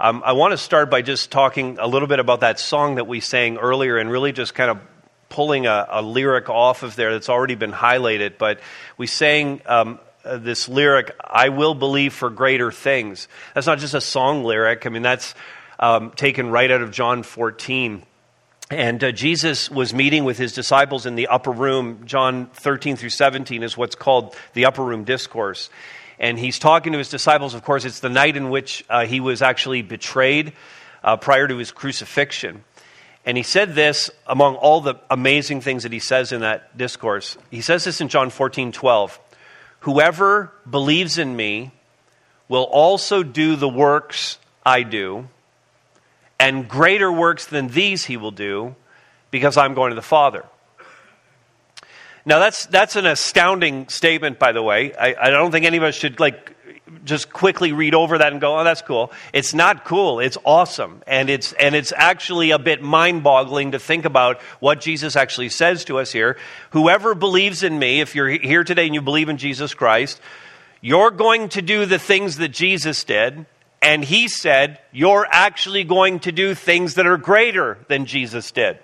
Um, I want to start by just talking a little bit about that song that we sang earlier and really just kind of pulling a, a lyric off of there that's already been highlighted. But we sang um, uh, this lyric, I will believe for greater things. That's not just a song lyric, I mean, that's um, taken right out of John 14. And uh, Jesus was meeting with his disciples in the upper room. John 13 through 17 is what's called the upper room discourse. And he's talking to his disciples. Of course, it's the night in which uh, he was actually betrayed uh, prior to his crucifixion. And he said this among all the amazing things that he says in that discourse. He says this in John 14 12. Whoever believes in me will also do the works I do and greater works than these he will do because I'm going to the Father. Now, that's, that's an astounding statement, by the way. I, I don't think any of us should, like, just quickly read over that and go, oh, that's cool. It's not cool. It's awesome. And it's, and it's actually a bit mind boggling to think about what Jesus actually says to us here. Whoever believes in me, if you're here today and you believe in Jesus Christ, you're going to do the things that Jesus did. And he said, You're actually going to do things that are greater than Jesus did.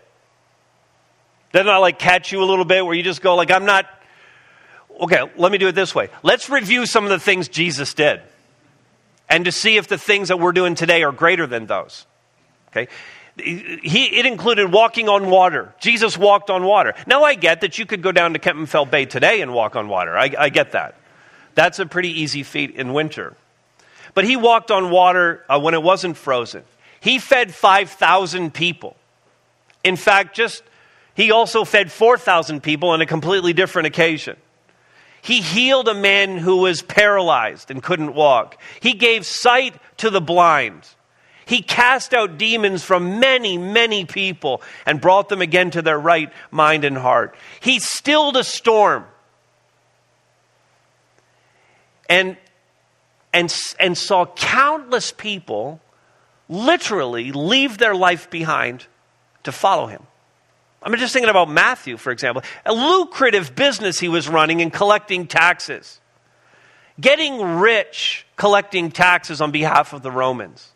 Doesn't that like catch you a little bit where you just go, like, I'm not. Okay, let me do it this way. Let's review some of the things Jesus did and to see if the things that we're doing today are greater than those. Okay? He, it included walking on water. Jesus walked on water. Now, I get that you could go down to Kempenfelt Bay today and walk on water. I, I get that. That's a pretty easy feat in winter. But he walked on water uh, when it wasn't frozen. He fed 5,000 people. In fact, just he also fed 4,000 people on a completely different occasion. He healed a man who was paralyzed and couldn't walk. He gave sight to the blind. He cast out demons from many, many people and brought them again to their right mind and heart. He stilled a storm. And and, and saw countless people literally leave their life behind to follow him. I'm just thinking about Matthew, for example. A lucrative business he was running and collecting taxes. Getting rich collecting taxes on behalf of the Romans.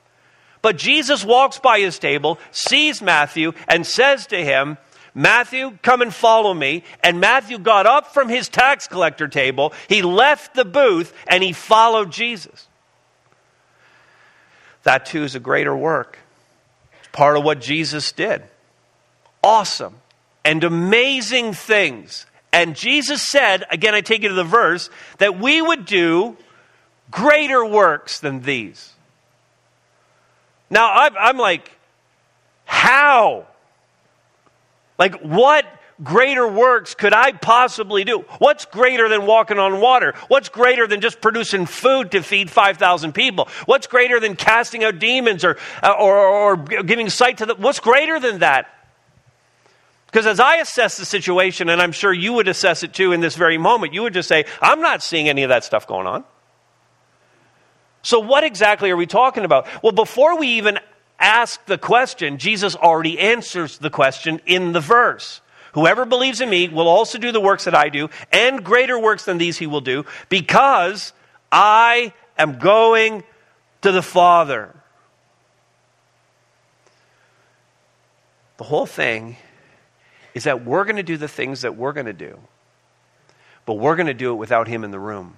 But Jesus walks by his table, sees Matthew, and says to him, Matthew, come and follow me. And Matthew got up from his tax collector table, he left the booth, and he followed Jesus. That too is a greater work. It's part of what Jesus did. Awesome and amazing things. And Jesus said, again, I take you to the verse, that we would do greater works than these. Now, I'm like, how? Like, what greater works could I possibly do? What's greater than walking on water? What's greater than just producing food to feed 5,000 people? What's greater than casting out demons or, uh, or, or giving sight to the. What's greater than that? Because as I assess the situation, and I'm sure you would assess it too in this very moment, you would just say, I'm not seeing any of that stuff going on. So, what exactly are we talking about? Well, before we even ask the question, Jesus already answers the question in the verse. Whoever believes in me will also do the works that I do, and greater works than these he will do, because I am going to the Father. The whole thing is that we're going to do the things that we're going to do, but we're going to do it without him in the room.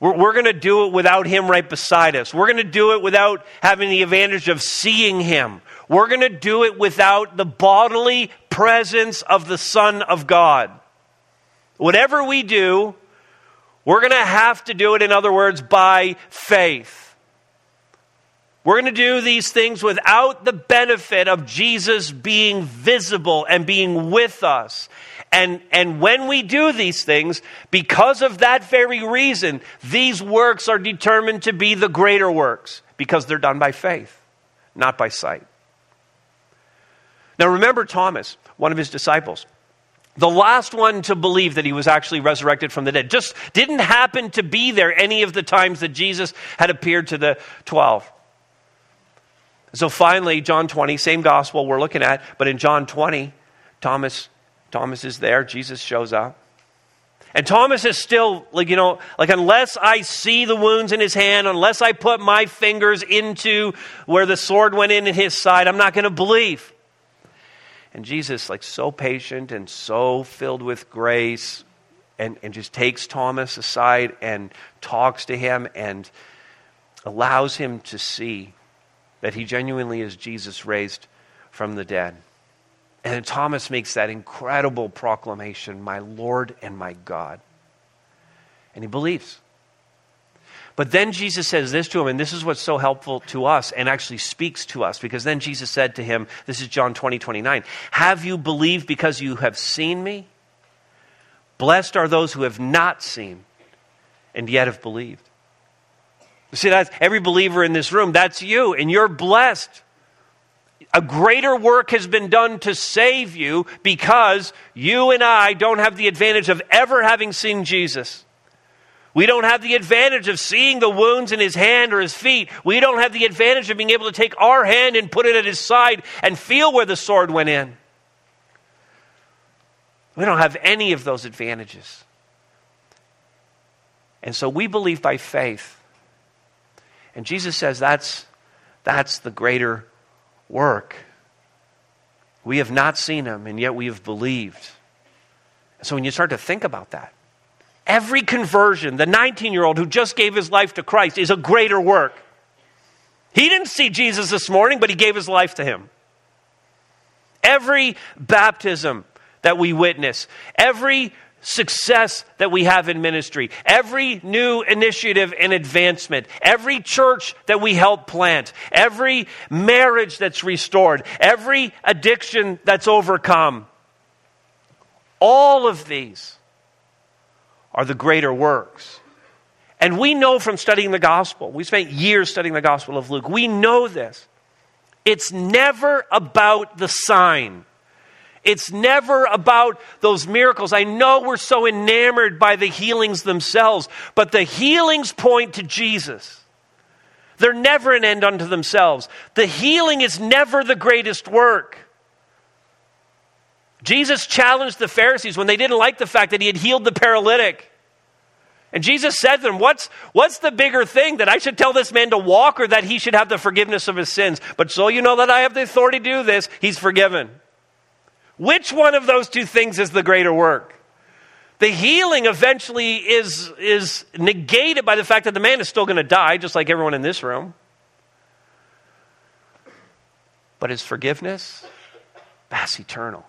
We're, we're going to do it without Him right beside us. We're going to do it without having the advantage of seeing Him. We're going to do it without the bodily presence of the Son of God. Whatever we do, we're going to have to do it, in other words, by faith. We're going to do these things without the benefit of Jesus being visible and being with us and, and when we do these things, because of that very reason, these works are determined to be the greater works because they're done by faith, not by sight. Now, remember Thomas, one of his disciples. The last one to believe that he was actually resurrected from the dead just didn't happen to be there any of the times that Jesus had appeared to the 12. So finally, John 20, same gospel we're looking at, but in John 20, Thomas Thomas is there. Jesus shows up. And Thomas is still, like, you know, like, unless I see the wounds in his hand, unless I put my fingers into where the sword went in in his side, I'm not going to believe. And Jesus, like, so patient and so filled with grace, and, and just takes Thomas aside and talks to him and allows him to see that he genuinely is Jesus raised from the dead. And Thomas makes that incredible proclamation, my Lord and my God. And he believes. But then Jesus says this to him, and this is what's so helpful to us and actually speaks to us, because then Jesus said to him, this is John 20, 29, Have you believed because you have seen me? Blessed are those who have not seen and yet have believed. See, that's every believer in this room, that's you, and you're blessed a greater work has been done to save you because you and I don't have the advantage of ever having seen Jesus. We don't have the advantage of seeing the wounds in his hand or his feet. We don't have the advantage of being able to take our hand and put it at his side and feel where the sword went in. We don't have any of those advantages. And so we believe by faith. And Jesus says that's, that's the greater work. We have not seen him, and yet we have believed. So when you start to think about that, every conversion, the 19 year old who just gave his life to Christ, is a greater work. He didn't see Jesus this morning, but he gave his life to him. Every baptism that we witness, every success that we have in ministry, every new initiative and advancement, every church that we help plant, every marriage that's restored, every addiction that's overcome, all of these are the greater works. And we know from studying the gospel, we spent years studying the gospel of Luke, we know this. It's never about the sign. It's never about those miracles. I know we're so enamored by the healings themselves, but the healings point to Jesus. They're never an end unto themselves. The healing is never the greatest work. Jesus challenged the Pharisees when they didn't like the fact that he had healed the paralytic. And Jesus said to them, what's, what's the bigger thing that I should tell this man to walk or that he should have the forgiveness of his sins? But so you know that I have the authority to do this, he's forgiven. Which one of those two things is the greater work? The healing eventually is, is negated by the fact that the man is still going to die, just like everyone in this room. But his forgiveness, that's eternal.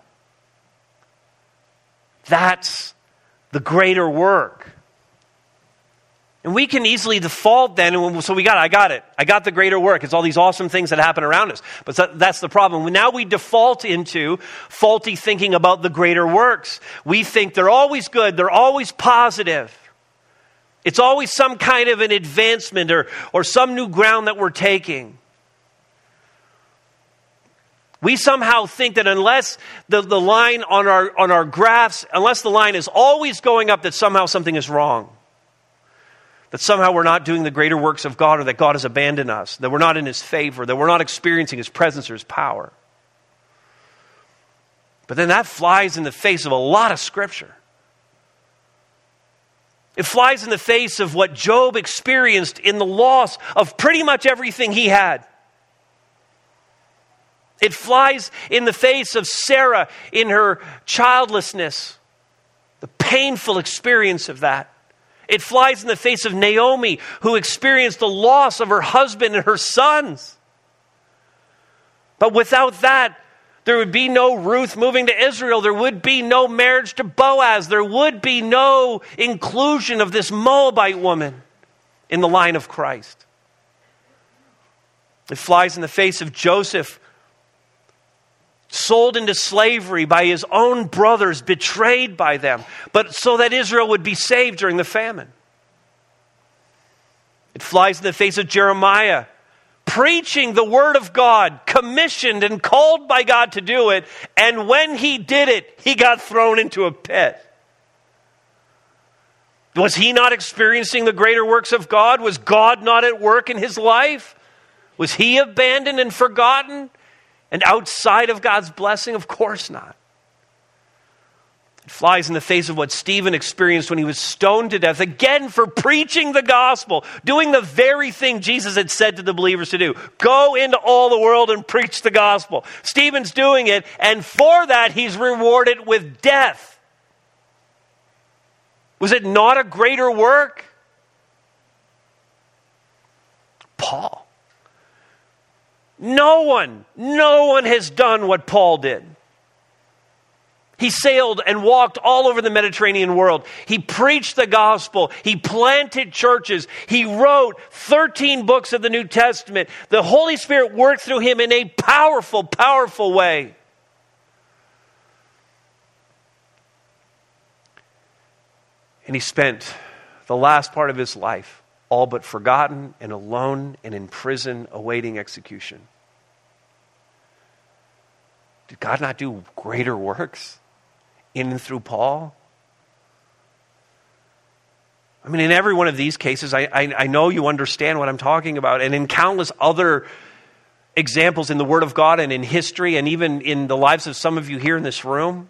That's the greater work. And we can easily default then, so we got, I got it. I got the greater work. It's all these awesome things that happen around us. But that's the problem. Now we default into faulty thinking about the greater works. We think they're always good, they're always positive. It's always some kind of an advancement or, or some new ground that we're taking. We somehow think that unless the, the line on our, on our graphs, unless the line is always going up, that somehow something is wrong that somehow we're not doing the greater works of God or that God has abandoned us, that we're not in His favor, that we're not experiencing His presence or His power. But then that flies in the face of a lot of Scripture. It flies in the face of what Job experienced in the loss of pretty much everything he had. It flies in the face of Sarah in her childlessness, the painful experience of that. It flies in the face of Naomi, who experienced the loss of her husband and her sons. But without that, there would be no Ruth moving to Israel. There would be no marriage to Boaz. There would be no inclusion of this Moabite woman in the line of Christ. It flies in the face of Joseph, sold into slavery by his own brothers, betrayed by them, but so that Israel would be saved during the famine. It flies in the face of Jeremiah, preaching the word of God, commissioned and called by God to do it, and when he did it, he got thrown into a pit. Was he not experiencing the greater works of God? Was God not at work in his life? Was he abandoned and forgotten? And outside of God's blessing? Of course not. It flies in the face of what Stephen experienced when he was stoned to death, again for preaching the gospel, doing the very thing Jesus had said to the believers to do go into all the world and preach the gospel. Stephen's doing it, and for that, he's rewarded with death. Was it not a greater work? Paul. No one, no one has done what Paul did. He sailed and walked all over the Mediterranean world. He preached the gospel. He planted churches. He wrote 13 books of the New Testament. The Holy Spirit worked through him in a powerful, powerful way. And he spent the last part of his life all but forgotten and alone and in prison awaiting execution. Did God not do greater works? in and through Paul? I mean, in every one of these cases, I, I, I, know you understand what I'm talking about. And in countless other examples in the Word of God and in history, and even in the lives of some of you here in this room,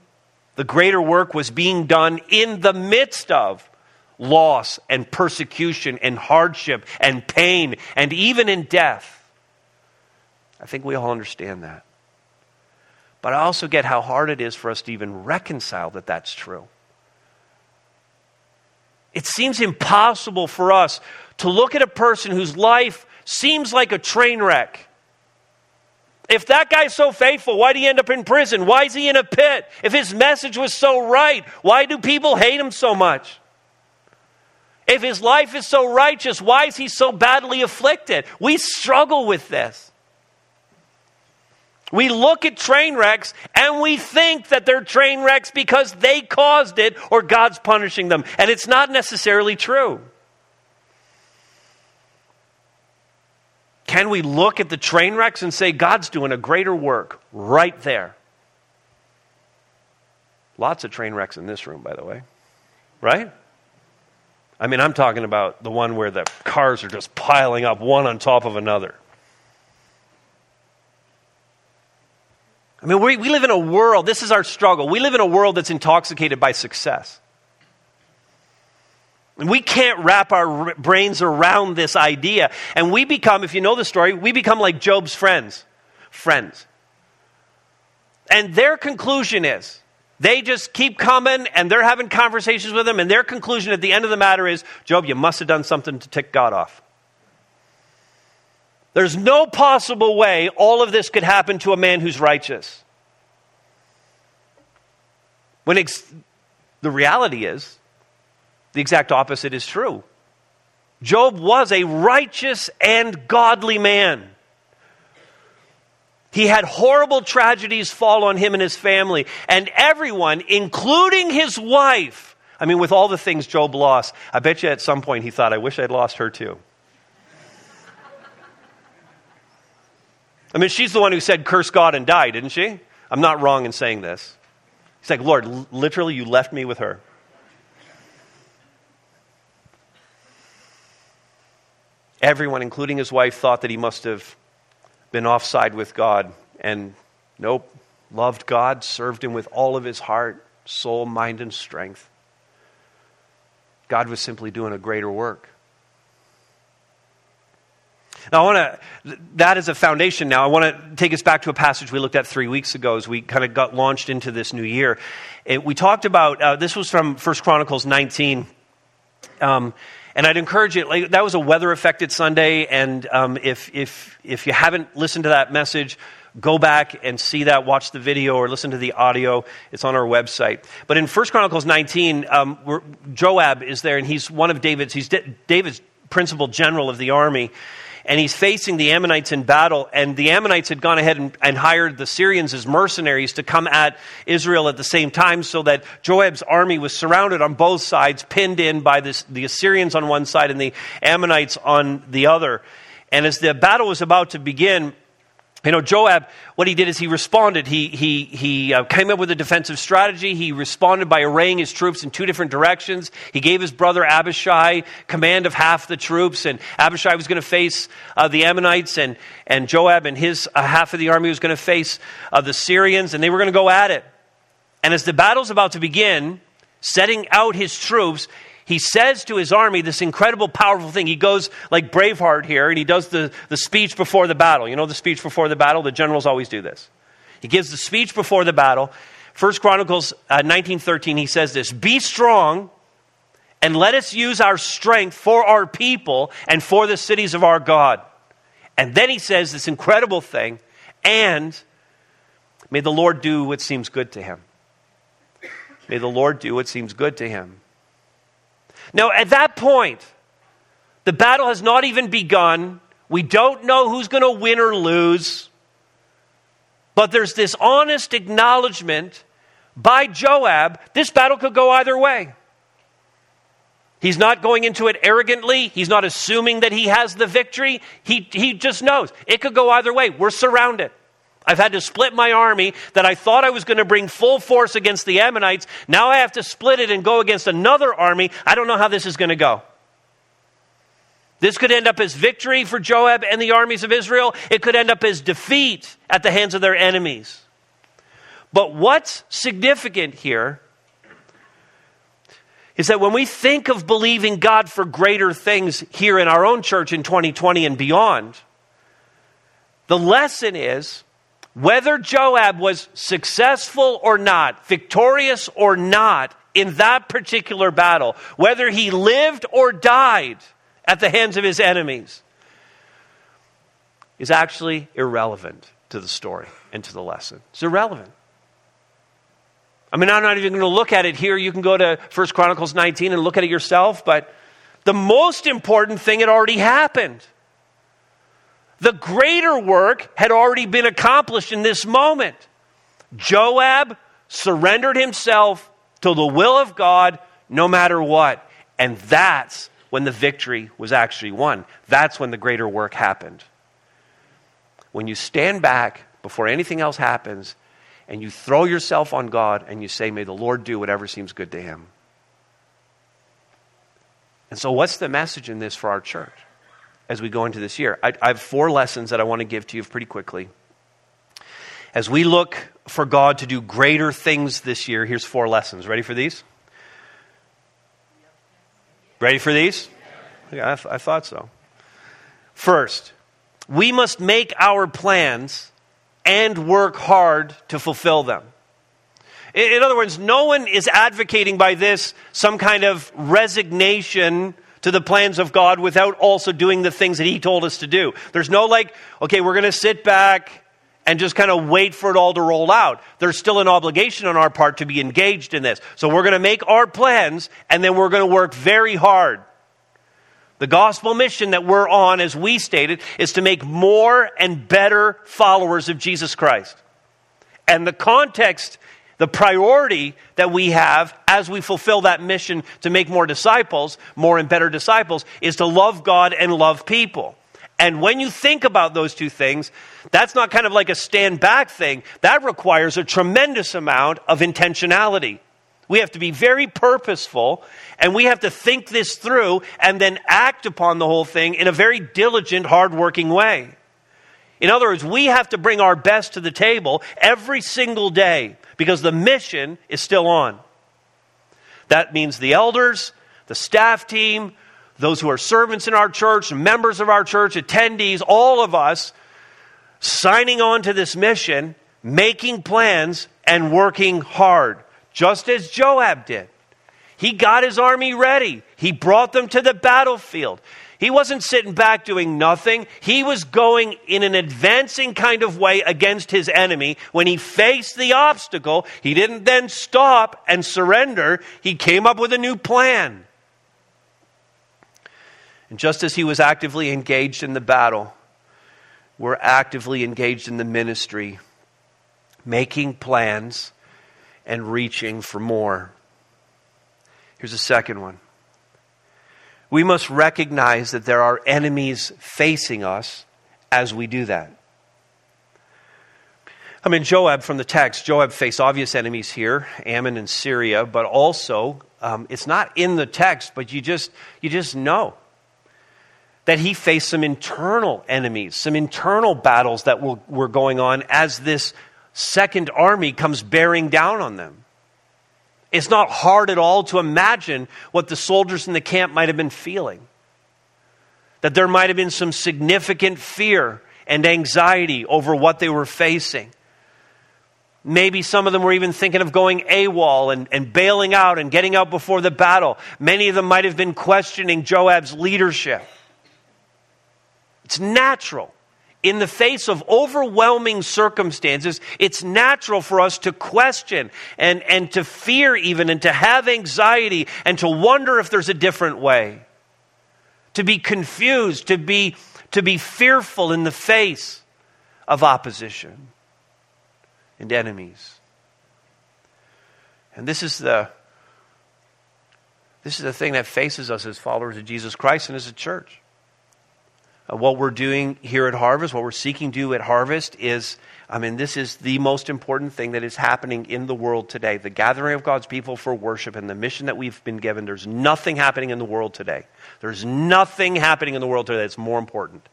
the greater work was being done in the midst of loss and persecution and hardship and pain and even in death. I think we all understand that. But I also get how hard it is for us to even reconcile that that's true. It seems impossible for us to look at a person whose life seems like a train wreck. If that guy's so faithful, why did he end up in prison? Why is he in a pit? If his message was so right, why do people hate him so much? If his life is so righteous, why is he so badly afflicted? We struggle with this. We look at train wrecks and we think that they're train wrecks because they caused it or God's punishing them. And it's not necessarily true. Can we look at the train wrecks and say, God's doing a greater work right there? Lots of train wrecks in this room, by the way. Right? I mean, I'm talking about the one where the cars are just piling up one on top of another. I mean, we, we live in a world, this is our struggle. We live in a world that's intoxicated by success. And we can't wrap our brains around this idea. And we become, if you know the story, we become like Job's friends. Friends. And their conclusion is they just keep coming and they're having conversations with him. And their conclusion at the end of the matter is Job, you must have done something to tick God off. There's no possible way all of this could happen to a man who's righteous. When ex- the reality is, the exact opposite is true. Job was a righteous and godly man. He had horrible tragedies fall on him and his family, and everyone, including his wife. I mean, with all the things Job lost, I bet you at some point he thought, I wish I'd lost her too. I mean, she's the one who said, curse God and die, didn't she? I'm not wrong in saying this. He's like, Lord, literally, you left me with her. Everyone, including his wife, thought that he must have been offside with God. And nope, loved God, served him with all of his heart, soul, mind, and strength. God was simply doing a greater work. Now, I want to, that is a foundation now. I want to take us back to a passage we looked at three weeks ago as we kind of got launched into this new year. It, we talked about, uh, this was from First Chronicles 19. Um, and I'd encourage you, like, that was a weather affected Sunday. And um, if, if, if you haven't listened to that message, go back and see that, watch the video, or listen to the audio. It's on our website. But in First Chronicles 19, um, Joab is there, and he's one of David's, he's David's principal general of the army and he's facing the Ammonites in battle. And the Ammonites had gone ahead and, and, hired the Syrians as mercenaries to come at Israel at the same time, so that Joab's army was surrounded on both sides, pinned in by this, the Assyrians on one side and the Ammonites on the other. And as the battle was about to begin, you know, Joab, what he did is he responded. He, he, he uh, came up with a defensive strategy. He responded by arraying his troops in two different directions. He gave his brother Abishai command of half the troops, and Abishai was going to face uh, the Ammonites, and, and Joab and his uh, half of the army was going to face uh, the Syrians, and they were going to go at it. And as the battle's about to begin, setting out his troops, he says to his army this incredible, powerful thing. He goes like Braveheart here, and he does the, the speech before the battle. You know the speech before the battle? The generals always do this. He gives the speech before the battle. First Chronicles uh, 1913, he says this Be strong and let us use our strength for our people and for the cities of our God. And then he says this incredible thing, and may the Lord do what seems good to him. May the Lord do what seems good to him. Now, at that point, the battle has not even begun. We don't know who's going to win or lose. But there's this honest acknowledgement by Joab this battle could go either way. He's not going into it arrogantly. He's not assuming that he has the victory. He, he just knows it could go either way. We're surrounded. I've had to split my army that I thought I was going to bring full force against the Ammonites. Now I have to split it and go against another army. I don't know how this is going to go. This could end up as victory for Joab and the armies of Israel. It could end up as defeat at the hands of their enemies. But what's significant here is that when we think of believing God for greater things here in our own church in 2020 and beyond, the lesson is whether Joab was successful or not, victorious or not in that particular battle, whether he lived or died at the hands of his enemies, is actually irrelevant to the story and to the lesson. It's irrelevant. I mean, I'm not even going to look at it here. You can go to 1 Chronicles 19 and look at it yourself, but the most important thing had already happened. The greater work had already been accomplished in this moment. Joab surrendered himself to the will of God no matter what. And that's when the victory was actually won. That's when the greater work happened. When you stand back before anything else happens and you throw yourself on God and you say, May the Lord do whatever seems good to him. And so, what's the message in this for our church as we go into this year? I, I have four lessons that I want to give to you pretty quickly. As we look for God to do greater things this year, here's four lessons. Ready for these? Ready for these? Yeah, I, th- I thought so. First, we must make our plans and work hard to fulfill them. In other words, no one is advocating by this some kind of resignation to the plans of God without also doing the things that He told us to do. There's no like, okay, we're going to sit back and just kind of wait for it all to roll out. There's still an obligation on our part to be engaged in this. So we're going to make our plans and then we're going to work very hard. The gospel mission that we're on, as we stated, is to make more and better followers of Jesus Christ. And the context, the priority that we have as we fulfill that mission to make more disciples, more and better disciples, is to love God and love people. And when you think about those two things, that's not kind of like a stand back thing. That requires a tremendous amount of intentionality. We have to be very purposeful and we have to think this through and then act upon the whole thing in a very diligent, hardworking way. In other words, we have to bring our best to the table every single day because the mission is still on. That means the elders, the staff team, those who are servants in our church, members of our church, attendees, all of us signing on to this mission, making plans, and working hard just as Joab did. He got his army ready, he brought them to the battlefield. He wasn't sitting back doing nothing. He was going in an advancing kind of way against his enemy. When he faced the obstacle, he didn't then stop and surrender. He came up with a new plan. And just as he was actively engaged in the battle, we're actively engaged in the ministry, making plans and reaching for more. Here's a second one. We must recognize that there are enemies facing us as we do that. I mean, Joab from the text, Joab faced obvious enemies here, Ammon and Syria, but also, um, it's not in the text, but you just, you just know that he faced some internal enemies, some internal battles that were, were going on as this second army comes bearing down on them. It's not hard at all to imagine what the soldiers in the camp might have been feeling. That there might have been some significant fear and anxiety over what they were facing. Maybe some of them were even thinking of going AWOL and, and bailing out and getting out before the battle. Many of them might have been questioning Joab's leadership. It's natural. In the face of overwhelming circumstances, it's natural for us to question and, and to fear, even, and to have anxiety and to wonder if there's a different way. To be confused, to be, to be fearful in the face of opposition and enemies. And this is the this is the thing that faces us as followers of Jesus Christ and as a church. Uh, what we're doing here at Harvest, what we're seeking to do at Harvest is, I mean, this is the most important thing that is happening in the world today. The gathering of God's people for worship and the mission that we've been given. There's nothing happening in the world today. There's nothing happening in the world today that's more important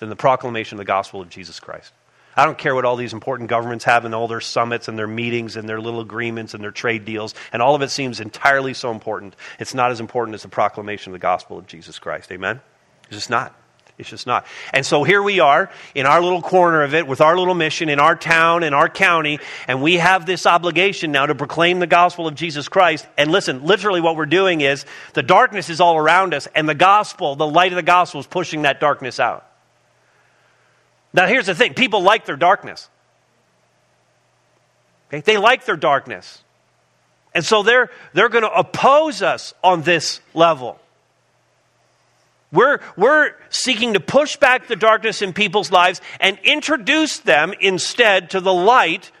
than the proclamation of the gospel of Jesus Christ. I don't care what all these important governments have and all their summits and their meetings and their little agreements and their trade deals, and all of it seems entirely so important. It's not as important as the proclamation of the gospel of Jesus Christ. Amen? It's just not. It's just not. And so here we are in our little corner of it with our little mission in our town, in our county, and we have this obligation now to proclaim the gospel of Jesus Christ. And listen, literally what we're doing is the darkness is all around us, and the gospel, the light of the gospel, is pushing that darkness out. Now, here's the thing people like their darkness. Okay? They like their darkness. And so they're, they're going to oppose us on this level. We're, we're seeking to push back the darkness in people's lives and introduce them instead to the light.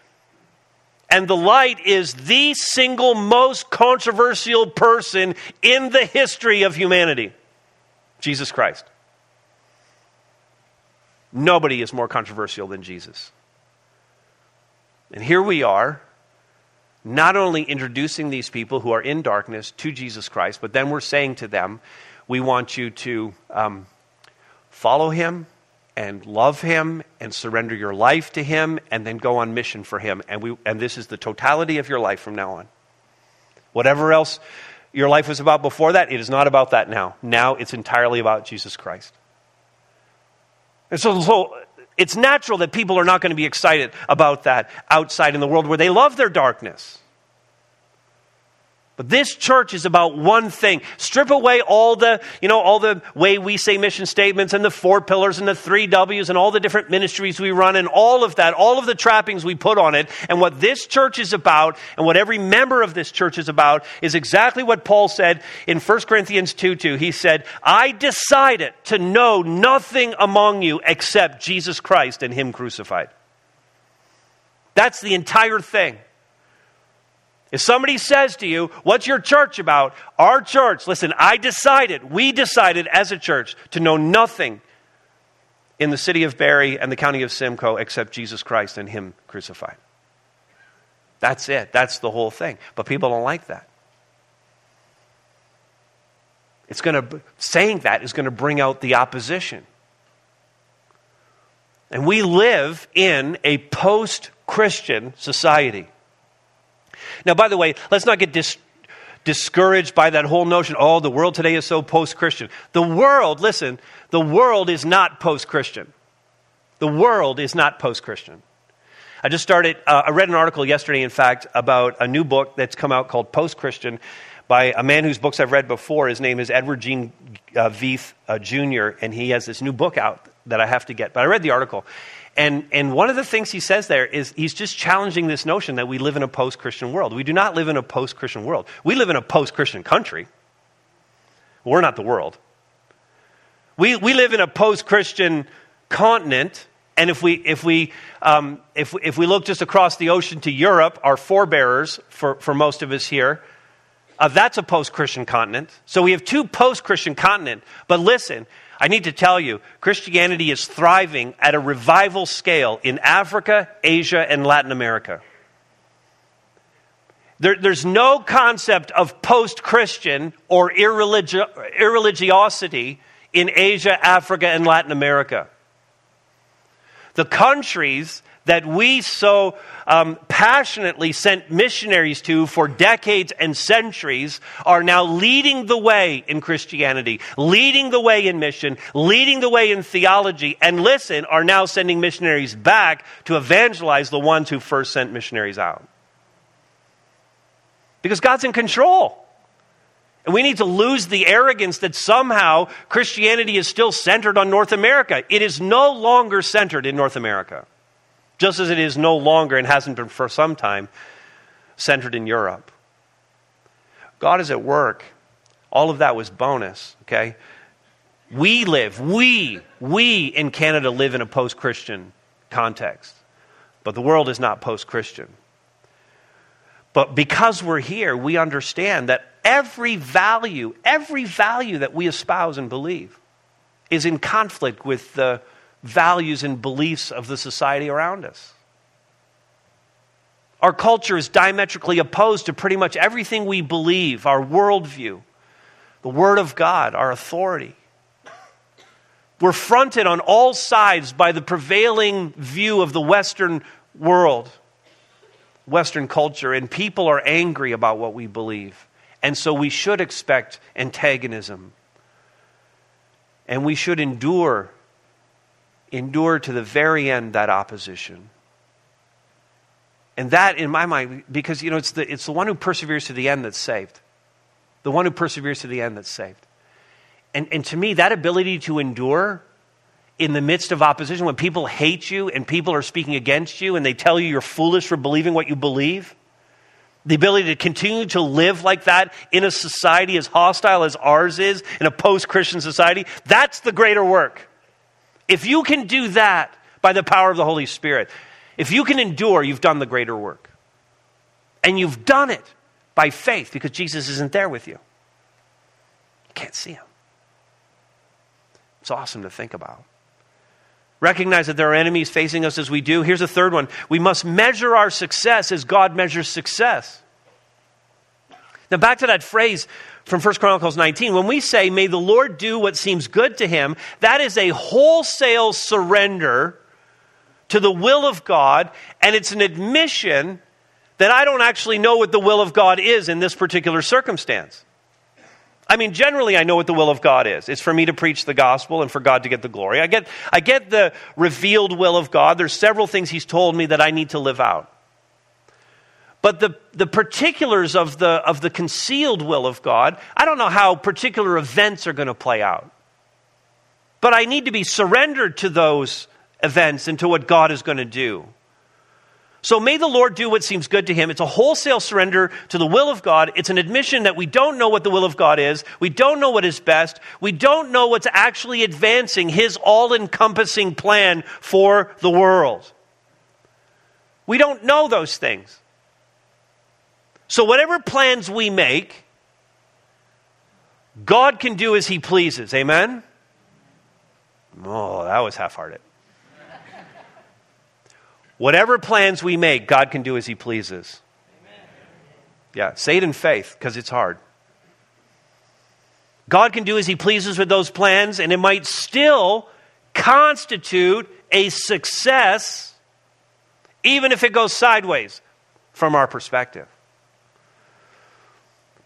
And the light is the single most controversial person in the history of humanity Jesus Christ. Nobody is more controversial than Jesus. And here we are, not only introducing these people who are in darkness to Jesus Christ, but then we're saying to them, we want you to um, follow him and love him and surrender your life to him and then go on mission for him. And, we, and this is the totality of your life from now on. Whatever else your life was about before that, it is not about that now. Now it's entirely about Jesus Christ. And so, so it's natural that people are not going to be excited about that outside in the world where they love their darkness. But this church is about one thing. Strip away all the, you know, all the way we say mission statements and the four pillars and the three W's and all the different ministries we run and all of that, all of the trappings we put on it. And what this church is about and what every member of this church is about is exactly what Paul said in 1 Corinthians 2 2. He said, I decided to know nothing among you except Jesus Christ and Him crucified. That's the entire thing. If somebody says to you, What's your church about? Our church, listen, I decided, we decided as a church to know nothing in the city of Barrie and the county of Simcoe except Jesus Christ and Him crucified. That's it. That's the whole thing. But people don't like that. It's going to, saying that is going to bring out the opposition. And we live in a post Christian society. Now, by the way, let's not get dis- discouraged by that whole notion oh, the world today is so post Christian. The world, listen, the world is not post Christian. The world is not post Christian. I just started, uh, I read an article yesterday, in fact, about a new book that's come out called Post Christian by a man whose books I've read before. His name is Edward Gene uh, Veith uh, Jr., and he has this new book out that I have to get. But I read the article, and, and one of the things he says there is he's just challenging this notion that we live in a post Christian world. We do not live in a post Christian world. We live in a post Christian country. We're not the world. We, we live in a post Christian continent. And if we, if, we, um, if, if we look just across the ocean to Europe, our forebearers, for, for most of us here, uh, that's a post Christian continent. So we have two post Christian continent. But listen, I need to tell you, Christianity is thriving at a revival scale in Africa, Asia, and Latin America. There, there's no concept of post Christian or irreligi- irreligiosity in Asia, Africa, and Latin America. the countries that we so um, passionately sent missionaries to for decades and centuries are now leading the way in Christianity, leading the way in mission, leading the way in theology, and listen, are now sending missionaries back to evangelize the ones who first sent missionaries out. Because God's in control. And we need to lose the arrogance that somehow Christianity is still centered on North America. It is no longer centered in North America just as it is no longer and hasn't been for some time centered in Europe. God is at work. All of that was bonus, okay? We live, we, we in Canada live in a post Christian context, but the world is not post Christian. But because we're here, we understand that every value, every value that we espouse and believe is in conflict with the values and beliefs of the society around us. Our culture is diametrically opposed to pretty much everything we believe, our worldview, the Word of God, our authority. We're fronted on all sides by the prevailing view of the Western world, Western culture, and people are angry about what we believe. And so we should expect antagonism. And we should endure endure to the very end that opposition. And that, in my mind, because, you know, it's the, it's the one who perseveres to the end that's saved. The one who perseveres to the end that's saved. And, and to me, that ability to endure in the midst of opposition, when people hate you and people are speaking against you and they tell you you're foolish for believing what you believe, the ability to continue to live like that in a society as hostile as ours is, in a post Christian society, that's the greater work. If you can do that by the power of the Holy Spirit, if you can endure, you've done the greater work. And you've done it by faith because Jesus isn't there with you. You can't see him. It's awesome to think about. Recognize that there are enemies facing us as we do. Here's a third one. We must measure our success as God measures success. Now, back to that phrase from 1 Chronicles 19. When we say, may the Lord do what seems good to him, that is a wholesale surrender to the will of God, and it's an admission that I don't actually know what the will of God is in this particular circumstance. I mean, generally, I know what the will of God is. It's for me to preach the gospel and for God to get the glory. I get, I get the revealed will of God. There's several things He's told me that I need to live out. But the, the particulars of the, of the concealed will of God, I don't know how particular events are going to play out. But I need to be surrendered to those events and to what God is going to do. So may the Lord do what seems good to him. It's a wholesale surrender to the will of God. It's an admission that we don't know what the will of God is. We don't know what is best. We don't know what's actually advancing his all encompassing plan for the world. We don't know those things. So, whatever plans we make, God can do as He pleases. Amen? Oh, that was half hearted. Whatever plans we make, God can do as He pleases. Amen. Yeah, say it in faith because it's hard. God can do as He pleases with those plans, and it might still constitute a success, even if it goes sideways from our perspective.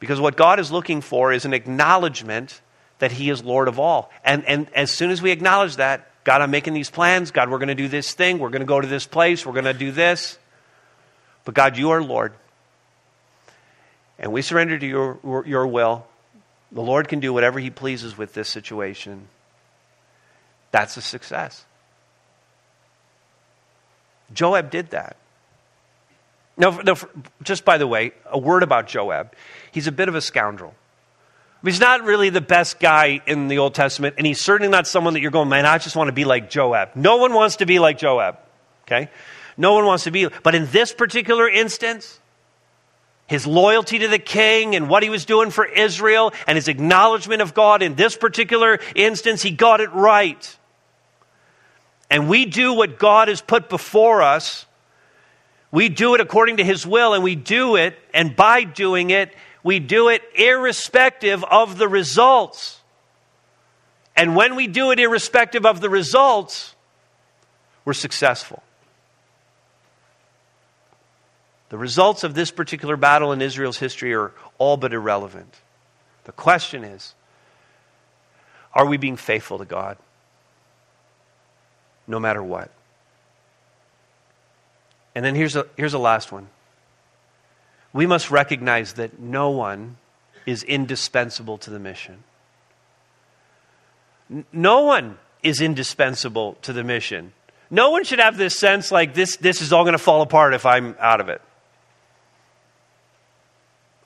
Because what God is looking for is an acknowledgement that He is Lord of all. And, and as soon as we acknowledge that, God, I'm making these plans. God, we're going to do this thing. We're going to go to this place. We're going to do this. But God, you are Lord. And we surrender to your, your will. The Lord can do whatever He pleases with this situation. That's a success. Joab did that. Now, now, just by the way, a word about Joab. He's a bit of a scoundrel. He's not really the best guy in the Old Testament, and he's certainly not someone that you're going, man, I just want to be like Joab. No one wants to be like Joab, okay? No one wants to be. But in this particular instance, his loyalty to the king and what he was doing for Israel and his acknowledgement of God in this particular instance, he got it right. And we do what God has put before us we do it according to His will, and we do it, and by doing it, we do it irrespective of the results. And when we do it irrespective of the results, we're successful. The results of this particular battle in Israel's history are all but irrelevant. The question is are we being faithful to God? No matter what. And then here's a, here's a last one. We must recognize that no one is indispensable to the mission. No one is indispensable to the mission. No one should have this sense like this, this is all going to fall apart if I'm out of it.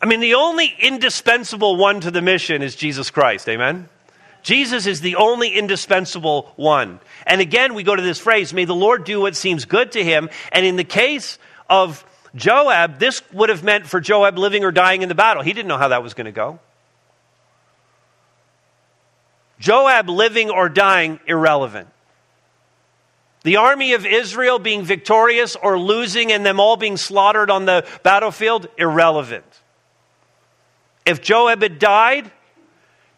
I mean, the only indispensable one to the mission is Jesus Christ. Amen? Jesus is the only indispensable one. And again, we go to this phrase, may the Lord do what seems good to him. And in the case of Joab, this would have meant for Joab living or dying in the battle. He didn't know how that was going to go. Joab living or dying, irrelevant. The army of Israel being victorious or losing and them all being slaughtered on the battlefield, irrelevant. If Joab had died,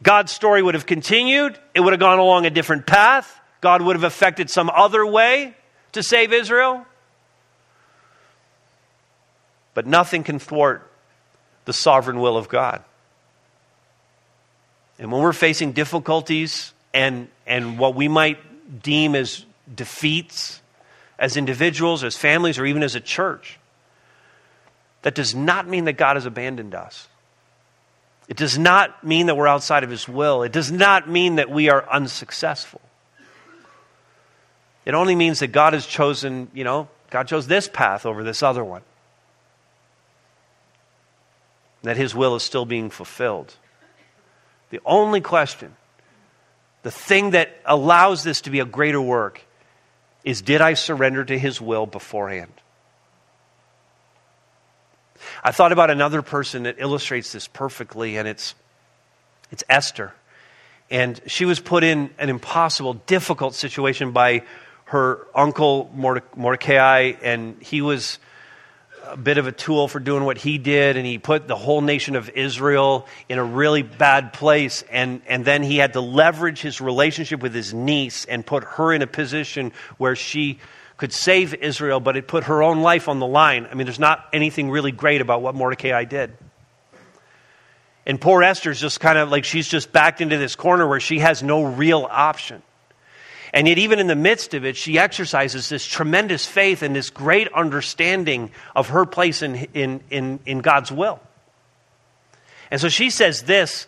God's story would have continued. It would have gone along a different path. God would have affected some other way to save Israel. But nothing can thwart the sovereign will of God. And when we're facing difficulties and, and what we might deem as defeats as individuals, as families, or even as a church, that does not mean that God has abandoned us. It does not mean that we're outside of His will. It does not mean that we are unsuccessful. It only means that God has chosen, you know, God chose this path over this other one. That His will is still being fulfilled. The only question, the thing that allows this to be a greater work, is did I surrender to His will beforehand? I thought about another person that illustrates this perfectly, and it's, it's Esther. And she was put in an impossible, difficult situation by her uncle Mordecai, and he was a bit of a tool for doing what he did, and he put the whole nation of Israel in a really bad place. And, and then he had to leverage his relationship with his niece and put her in a position where she could save Israel, but it put her own life on the line. I mean, there's not anything really great about what Mordecai did. And poor Esther's just kind of like she's just backed into this corner where she has no real option. And yet, even in the midst of it, she exercises this tremendous faith and this great understanding of her place in, in, in, in God's will. And so she says this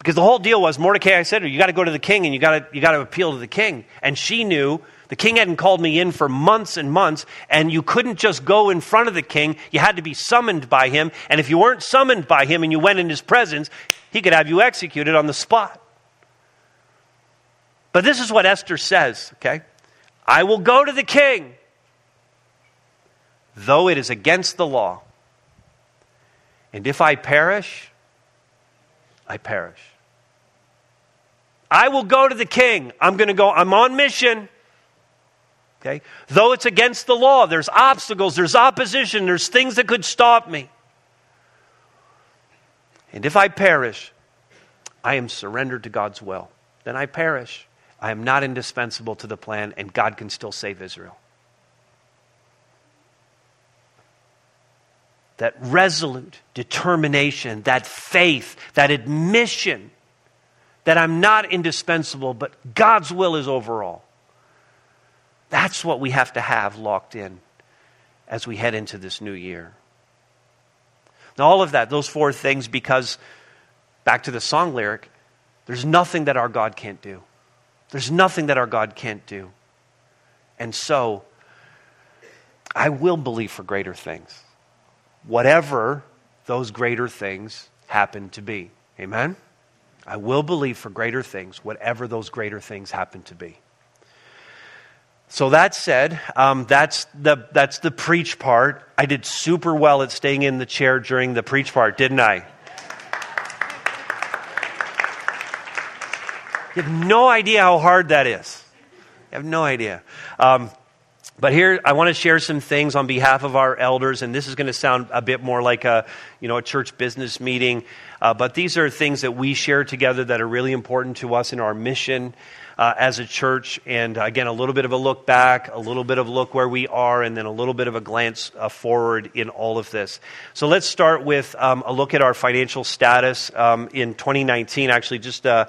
because the whole deal was Mordecai said to her, You got to go to the king and you got to you got to appeal to the king. And she knew the king hadn't called me in for months and months, and you couldn't just go in front of the king. You had to be summoned by him. And if you weren't summoned by him and you went in his presence, he could have you executed on the spot. But this is what Esther says, okay? I will go to the king, though it is against the law. And if I perish, I perish. I will go to the king. I'm going to go, I'm on mission. Okay? Though it's against the law, there's obstacles, there's opposition, there's things that could stop me. And if I perish, I am surrendered to God's will. Then I perish. I am not indispensable to the plan, and God can still save Israel. That resolute determination, that faith, that admission that I'm not indispensable, but God's will is over all. That's what we have to have locked in as we head into this new year. Now, all of that, those four things, because back to the song lyric, there's nothing that our God can't do. There's nothing that our God can't do. And so, I will believe for greater things, whatever those greater things happen to be. Amen? I will believe for greater things, whatever those greater things happen to be. So that said, um, that's, the, that's the preach part. I did super well at staying in the chair during the preach part, didn't I? You have no idea how hard that is. You have no idea. Um, But here, I want to share some things on behalf of our elders, and this is going to sound a bit more like a, you know, a church business meeting. Uh, but these are things that we share together that are really important to us in our mission uh, as a church. And again, a little bit of a look back, a little bit of a look where we are, and then a little bit of a glance uh, forward in all of this. So let's start with um, a look at our financial status um, in 2019. Actually, just uh,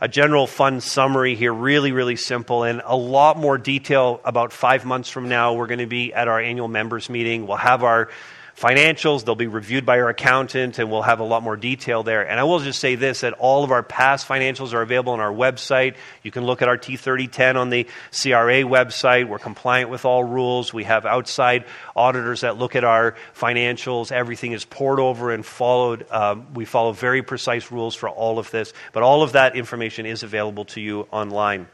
a general fund summary here, really, really simple, and a lot more detail about five months from now. We're going to be at our annual members meeting. We'll have our financials. They'll be reviewed by our accountant, and we'll have a lot more detail there. And I will just say this that all of our past financials are available on our website. You can look at our T3010 on the CRA website. We're compliant with all rules. We have outside auditors that look at our financials. Everything is poured over and followed. Um, we follow very precise rules for all of this, but all of that information is available to you online.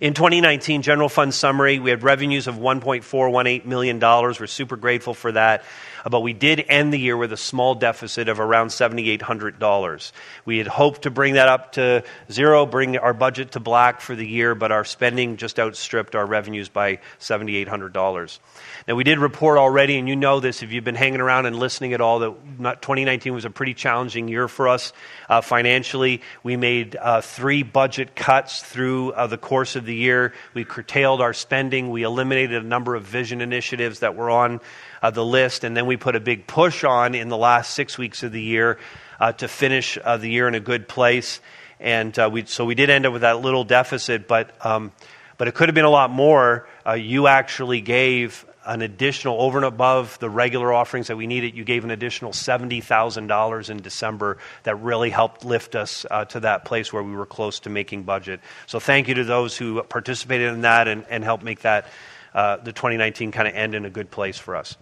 In 2019, general fund summary, we had revenues of $1.418 million. We're super grateful for that. But we did end the year with a small deficit of around $7,800. We had hoped to bring that up to zero, bring our budget to black for the year, but our spending just outstripped our revenues by $7,800. Now, we did report already, and you know this if you've been hanging around and listening at all, that 2019 was a pretty challenging year for us uh, financially. We made uh, three budget cuts through uh, the course of the year. We curtailed our spending. We eliminated a number of vision initiatives that were on uh, the list, and then we put a big push on in the last six weeks of the year uh, to finish uh, the year in a good place. And we, so we did end up with that little deficit, but, um, but it could have been a lot more. you actually gave an additional, over and above the regular offerings that we needed, you gave an additional $70,000 in December that really helped lift us uh, to that place where we were close to making budget. So thank you to those who participated in that and, and helped make that, uh, the 2019 kind of end in a good place for us.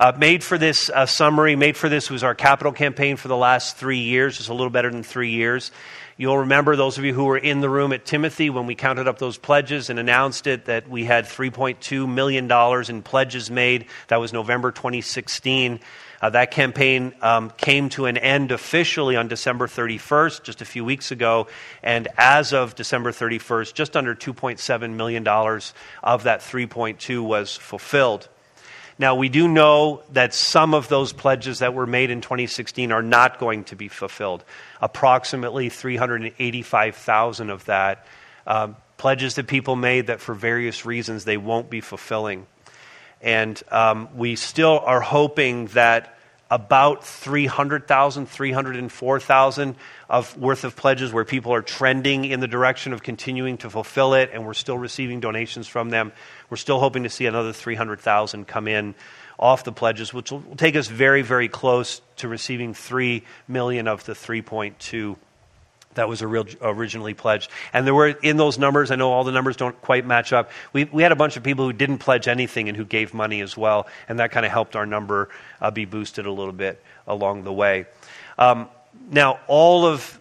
Uh, made for this uh, summary, made for this was our capital campaign for the last three years, just a little better than three years. You'll remember, those of you who were in the room at Timothy, when we counted up those pledges and announced it, that we had $3.2 million in pledges made. That was November 2016. Uh, that campaign um, came to an end officially on December 31st, just a few weeks ago. And as of December 31st, just under $2.7 million of that 3.2 was fulfilled. Now, we do know that some of those pledges that were made in 2016 are not going to be fulfilled. Approximately 385,000 of that. Um, pledges that people made that for various reasons they won't be fulfilling. And um, we still are hoping that about 300,000, 304,000 of worth of pledges where people are trending in the direction of continuing to fulfill it and we're still receiving donations from them. We're still hoping to see another 300,000 come in off the pledges, which will take us very, very close to receiving 3 million of the 3.2 that was originally pledged. And there were, in those numbers, I know all the numbers don't quite match up. We, we had a bunch of people who didn't pledge anything and who gave money as well, and that kind of helped our number uh, be boosted a little bit along the way. Um, now, all of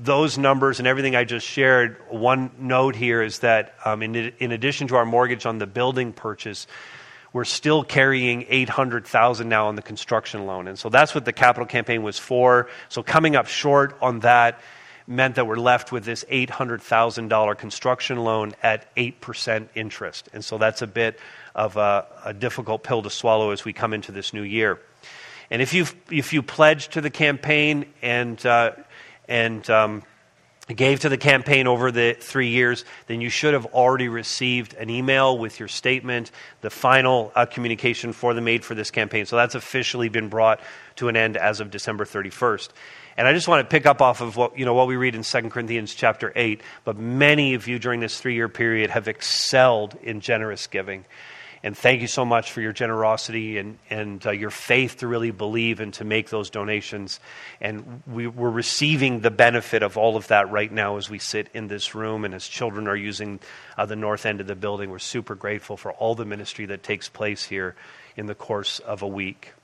those numbers and everything I just shared, one note here is that um, in, in addition to our mortgage on the building purchase, we're still carrying 800,000 now on the construction loan. And so that's what the capital campaign was for. So coming up short on that meant that we're left with this $800,000 construction loan at 8% interest. And so that's a bit of a, a, difficult pill to swallow as we come into this new year. And if, you if you pledge to the campaign and, uh, and um, gave to the campaign over the three years, then you should have already received an email with your statement, the final uh, communication for the made for this campaign. So that's officially been brought to an end as of December 31st. And I just want to pick up off of what, you know, what we read in 2 Corinthians chapter 8. But many of you during this three year period have excelled in generous giving. And thank you so much for your generosity and, and uh, your faith to really believe and to make those donations. And we, we're receiving the benefit of all of that right now as we sit in this room and as children are using uh, the north end of the building. We're super grateful for all the ministry that takes place here in the course of a week.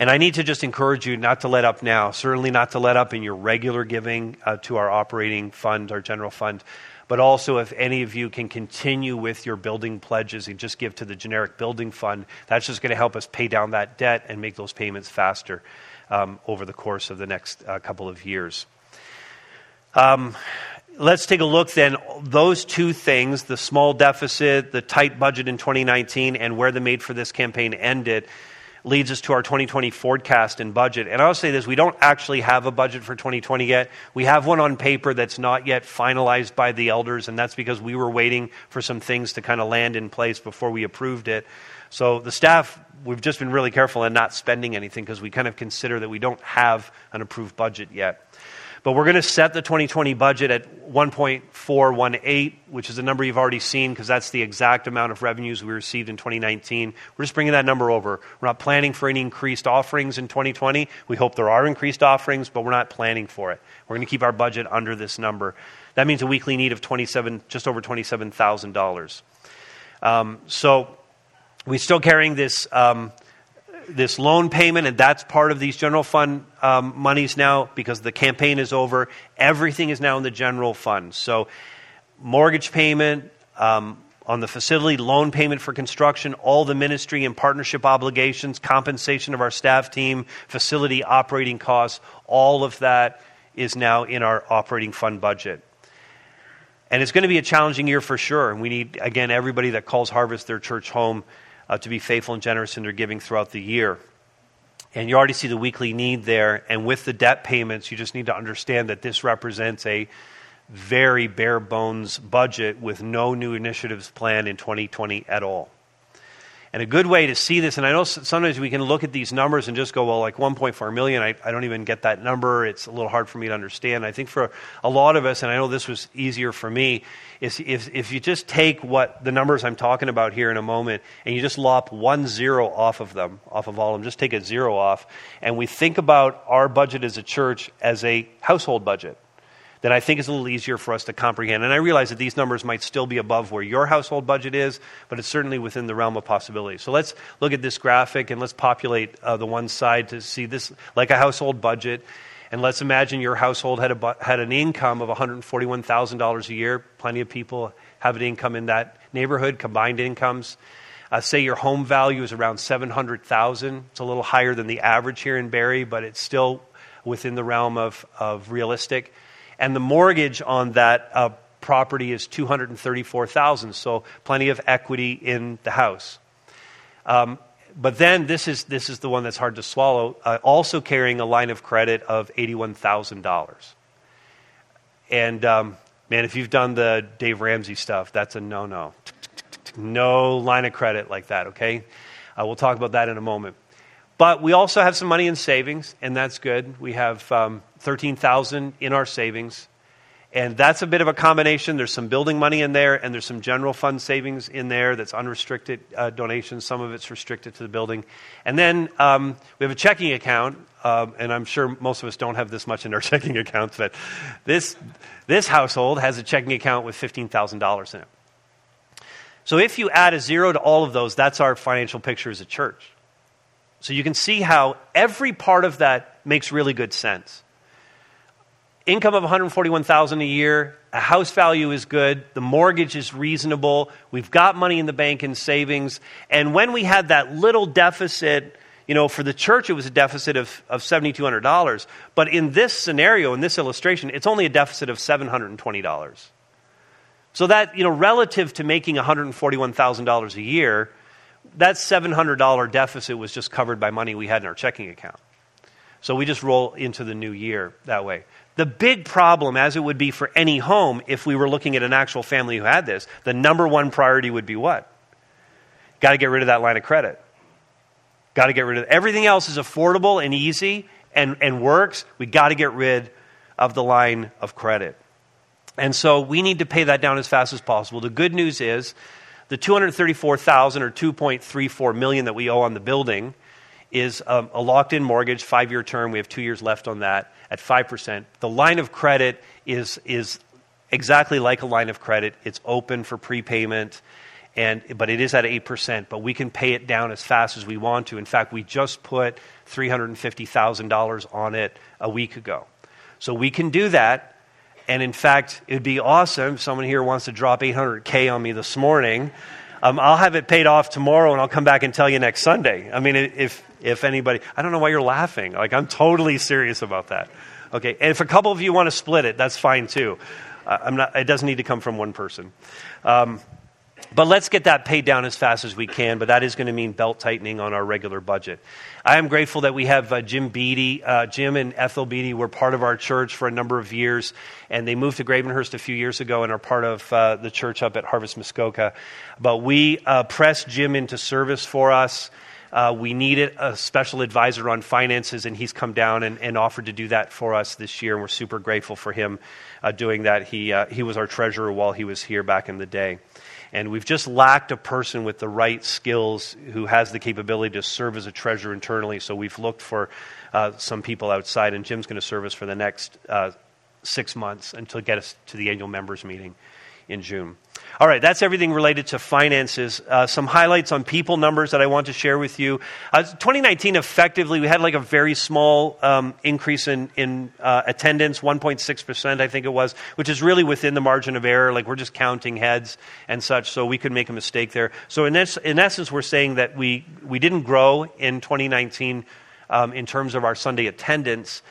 And I need to just encourage you not to let up now, certainly not to let up in your regular giving uh, to our operating fund, our general fund, but also if any of you can continue with your building pledges and just give to the generic building fund, that's just going to help us pay down that debt and make those payments faster um, over the course of the next uh, couple of years. Um, let's take a look then. Those two things the small deficit, the tight budget in 2019, and where the Made for This campaign ended leads us to our 2020 forecast and budget. And I'll say this we don't actually have a budget for 2020 yet. We have one on paper that's not yet finalized by the elders, and that's because we were waiting for some things to kind of land in place before we approved it. So the staff, we've just been really careful in not spending anything because we kind of consider that we don't have an approved budget yet. But we're going to set the 2020 budget at 1.418, which is a number you've already seen because that's the exact amount of revenues we received in 2019. We're just bringing that number over. We're not planning for any increased offerings in 2020. We hope there are increased offerings, but we're not planning for it. We're going to keep our budget under this number. That means a weekly need of 27, just over $27,000. Um, so we're still carrying this. Um, this loan payment, and that's part of these general fund um, monies now because the campaign is over. Everything is now in the general fund. So, mortgage payment um, on the facility, loan payment for construction, all the ministry and partnership obligations, compensation of our staff team, facility operating costs, all of that is now in our operating fund budget. And it's going to be a challenging year for sure. And we need, again, everybody that calls Harvest their church home uh, to be faithful and generous in their giving throughout the year. And you already see the weekly need there. And with the debt payments, you just need to understand that this represents a very bare bones budget with no new initiatives planned in 2020 at all. And a good way to see this, and I know sometimes we can look at these numbers and just go, well, like 1.4 million, I, I, don't even get that number. It's a little hard for me to understand. I think for a lot of us, and I know this was easier for me, is if, if you just take what the numbers I'm talking about here in a moment and you just lop one zero off of them, off of all of them, just take a zero off, and we think about our budget as a church as a household budget that I think is a little easier for us to comprehend. And I realize that these numbers might still be above where your household budget is, but it's certainly within the realm of possibility. So let's look at this graphic and let's populate uh, the one side to see this like a household budget. And let's imagine your household had, a, had an income of $141,000 a year. Plenty of people have an income in that neighborhood, combined incomes. Uh, say your home value is around 700000 It's a little higher than the average here in Barrie, but it's still within the realm of, of realistic and the mortgage on that uh, property is 234000 so plenty of equity in the house. Um, but then this is, this is the one that's hard to swallow, uh, also carrying a line of credit of $81,000. And um, man, if you've done the Dave Ramsey stuff, that's a no no. No line of credit like that, okay? Uh, we'll talk about that in a moment. But we also have some money in savings, and that's good. We have um, 13000 in our savings. And that's a bit of a combination. There's some building money in there, and there's some general fund savings in there that's unrestricted uh, donations. Some of it's restricted to the building. And then um, we have a checking account, um, and I'm sure most of us don't have this much in our checking accounts, but this, this household has a checking account with $15,000 in it. So if you add a zero to all of those, that's our financial picture as a church. So you can see how every part of that makes really good sense. Income of 141,000 a year, a house value is good, the mortgage is reasonable, we've got money in the bank in savings, and when we had that little deficit, you know, for the church it was a deficit of, of $7,200, but in this scenario, in this illustration, it's only a deficit of $720. So that, you know, relative to making $141,000 a year, that $700 deficit was just covered by money we had in our checking account. So we just roll into the new year that way. The big problem, as it would be for any home, if we were looking at an actual family who had this, the number one priority would be what? Got to get rid of that line of credit. Got to get rid of. Everything else is affordable and easy and, and works. We got to get rid of the line of credit. And so we need to pay that down as fast as possible. The good news is the 234,000 or 2.34 million that we owe on the building is um, a locked in mortgage, five year term. We have two years left on that at 5%. The line of credit is, is exactly like a line of credit, it's open for prepayment. And, but it is at 8%, but we can pay it down as fast as we want to. In fact, we just put $350,000 on it a week ago. So we can do that and in fact, it would be awesome if someone here wants to drop 800K on me this morning. Um, I'll have it paid off tomorrow and I'll come back and tell you next Sunday. I mean, if, if anybody, I don't know why you're laughing. Like, I'm totally serious about that. Okay, and if a couple of you want to split it, that's fine too. I'm not, it doesn't need to come from one person. Um, but let's get that paid down as fast as we can, but that is going to mean belt tightening on our regular budget. I am grateful that we have uh, Jim Beatty. Uh, Jim and Ethel Beatty were part of our church for a number of years, and they moved to Gravenhurst a few years ago and are part of uh, the church up at Harvest Muskoka. But we uh, pressed Jim into service for us. Uh, we needed a special advisor on finances, and he's come down and, and, offered to do that for us this year, and we're super grateful for him uh, doing that. He, he was our treasurer while he was here back in the day. And we've just lacked a person with the right skills who has the capability to serve as a treasurer internally. So we've looked for uh, some people outside, and Jim's going to serve us for the next uh, six months until get us to the annual members meeting in June. All right, that's everything related to finances. Uh, some highlights on people numbers that I want to share with you. Uh, 2019, effectively, we had like a very small um, increase in, in uh, attendance, 1.6%, I think it was, which is really within the margin of error. Like we're just counting heads and such, so we could make a mistake there. So, in, this, in essence, we're saying that we, we didn't grow in 2019 um, in terms of our Sunday attendance.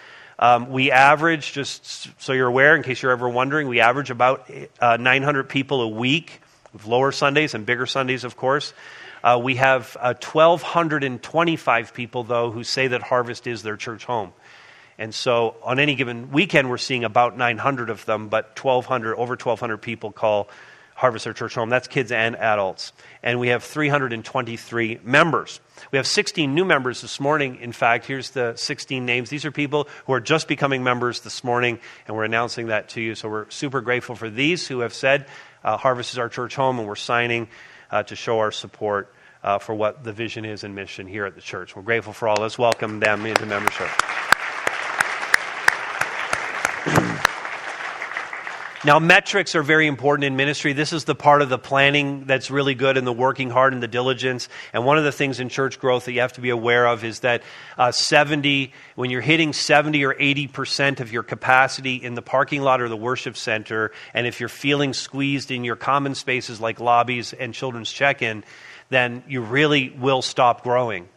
Um, we average, just so you're aware, in case you're ever wondering, we average about uh, 900 people a week, with lower Sundays and bigger Sundays, of course. Uh, we have uh, 1,225 people, though, who say that Harvest is their church home. And so on any given weekend, we're seeing about 900 of them, but 1,200, over 1,200 people call Harvest their church home. That's kids and adults. And we have 323 members. We have 16 new members this morning. In fact, here's the 16 names. These are people who are just becoming members this morning, and we're announcing that to you. So we're super grateful for these who have said, uh, Harvest is our church home, and we're signing uh, to show our support uh, for what the vision is and mission here at the church. We're grateful for all. Let's welcome them into membership. Now, metrics are very important in ministry. This is the part of the planning that's really good and the working hard and the diligence. And one of the things in church growth that you have to be aware of is that uh, 70, when you're hitting 70 or 80% of your capacity in the parking lot or the worship center, and if you're feeling squeezed in your common spaces like lobbies and children's check in, then you really will stop growing.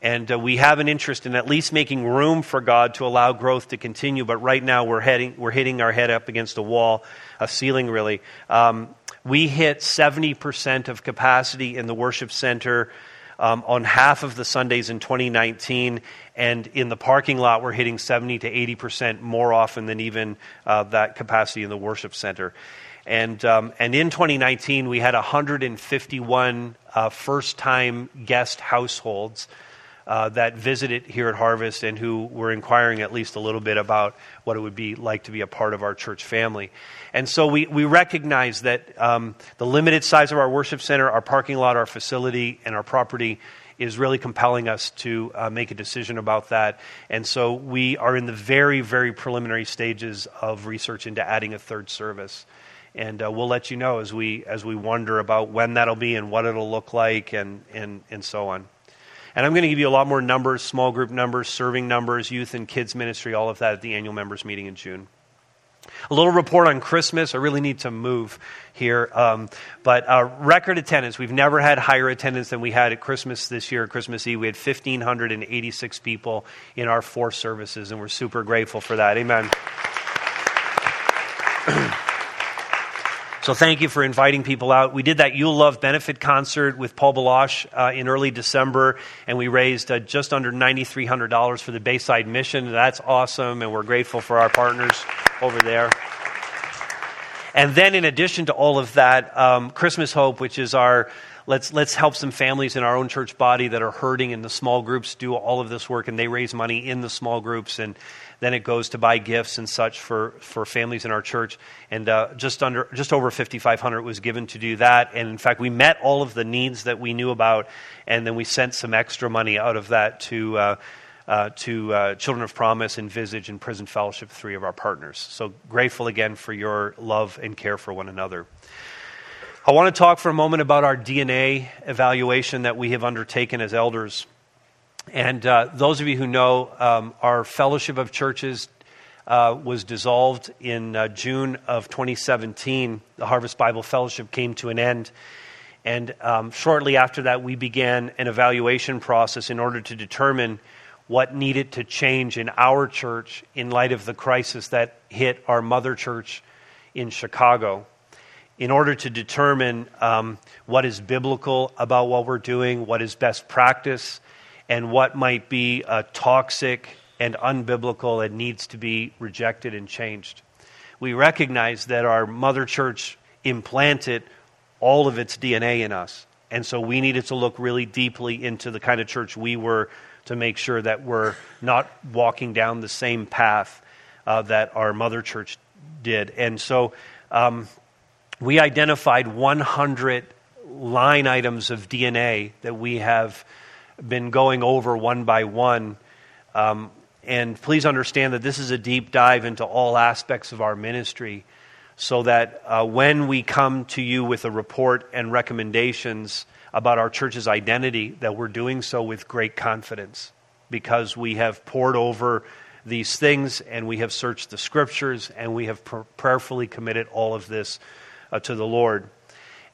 And uh, we have an interest in at least making room for God to allow growth to continue. But right now, we're, heading, we're hitting our head up against a wall, a ceiling, really. Um, we hit 70% of capacity in the worship center um, on half of the Sundays in 2019. And in the parking lot, we're hitting 70 to 80% more often than even uh, that capacity in the worship center. And, um, and in 2019, we had 151 uh, first time guest households uh, that visited here at Harvest and who were inquiring at least a little bit about what it would be like to be a part of our church family. And so we, we recognize that um, the limited size of our worship center, our parking lot, our facility, and our property is really compelling us to uh, make a decision about that. And so we are in the very, very preliminary stages of research into adding a third service. And uh, we'll let you know as we, as we wonder about when that'll be and what it'll look like and, and, and so on. And I'm going to give you a lot more numbers, small group numbers, serving numbers, youth and kids ministry, all of that at the annual members meeting in June. A little report on Christmas. I really need to move here. Um, but uh, record attendance. We've never had higher attendance than we had at Christmas this year, Christmas Eve. We had 1,586 people in our four services, and we're super grateful for that. Amen. So thank you for inviting people out. We did that You'll Love benefit concert with Paul Baloche uh, in early December, and we raised uh, just under $9,300 for the Bayside Mission. That's awesome, and we're grateful for our partners over there. And then, in addition to all of that, um, Christmas Hope, which is our let's let's help some families in our own church body that are hurting in the small groups do all of this work and they raise money in the small groups and then it goes to buy gifts and such for, for families in our church. And uh, just under just over 5,500 was given to do that. And in fact, we met all of the needs that we knew about, and then we sent some extra money out of that to. Uh, uh, to uh, Children of Promise and Visage and Prison Fellowship, three of our partners. So grateful again for your love and care for one another. I want to talk for a moment about our DNA evaluation that we have undertaken as elders. And uh, those of you who know, um, our fellowship of churches uh, was dissolved in uh, June of 2017. The Harvest Bible Fellowship came to an end. And um, shortly after that, we began an evaluation process in order to determine what needed to change in our church in light of the crisis that hit our mother church in Chicago in order to determine um, what is biblical about what we're doing, what is best practice, and what might be uh, toxic and unbiblical and needs to be rejected and changed. We recognize that our mother church implanted all of its DNA in us. And so we needed to look really deeply into the kind of church we were to make sure that we're not walking down the same path uh, that our mother church did. And so um, we identified 100 line items of DNA that we have been going over one by one. Um, and please understand that this is a deep dive into all aspects of our ministry so that uh, when we come to you with a report and recommendations about our church's identity, that we're doing so with great confidence because we have poured over these things and we have searched the scriptures and we have pr- prayerfully committed all of this uh, to the Lord.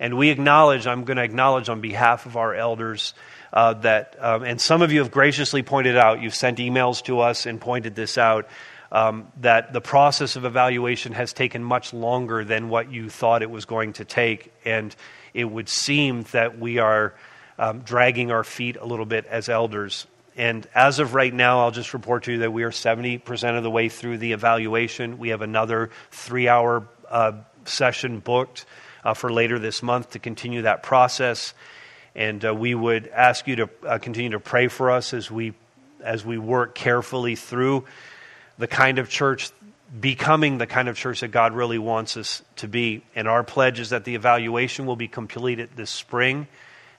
And we acknowledge, I'm going to acknowledge on behalf of our elders uh, that, um, and some of you have graciously pointed out, you've sent emails to us and pointed this out, um, that the process of evaluation has taken much longer than what you thought it was going to take. And it would seem that we are um, dragging our feet a little bit as elders. And as of right now, I'll just report to you that we are 70% of the way through the evaluation. We have another three hour uh, session booked uh, for later this month to continue that process. And uh, we would ask you to uh, continue to pray for us as we, as we work carefully through the kind of church, becoming the kind of church that God really wants us to be. And our pledge is that the evaluation will be completed this spring,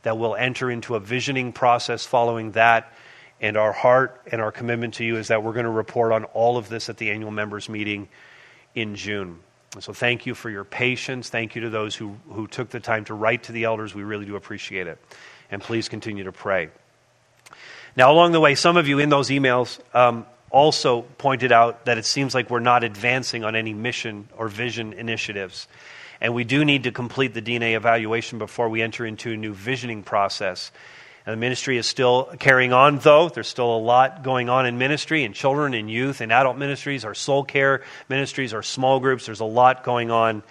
that we'll enter into a visioning process following that. And our heart and our commitment to you is that we're going to report on all of this at the annual members meeting in June. So thank you for your patience. Thank you to those who, who took the time to write to the elders. We really do appreciate it. And please continue to pray. Now, along the way, some of you in those emails um, also pointed out that it seems like we're not advancing on any mission or vision initiatives. And we do need to complete the DNA evaluation before we enter into a new visioning process. And the ministry is still carrying on, though. There's still a lot going on in ministry, in children, in youth, in adult ministries, our soul care ministries, our small groups. There's a lot going on,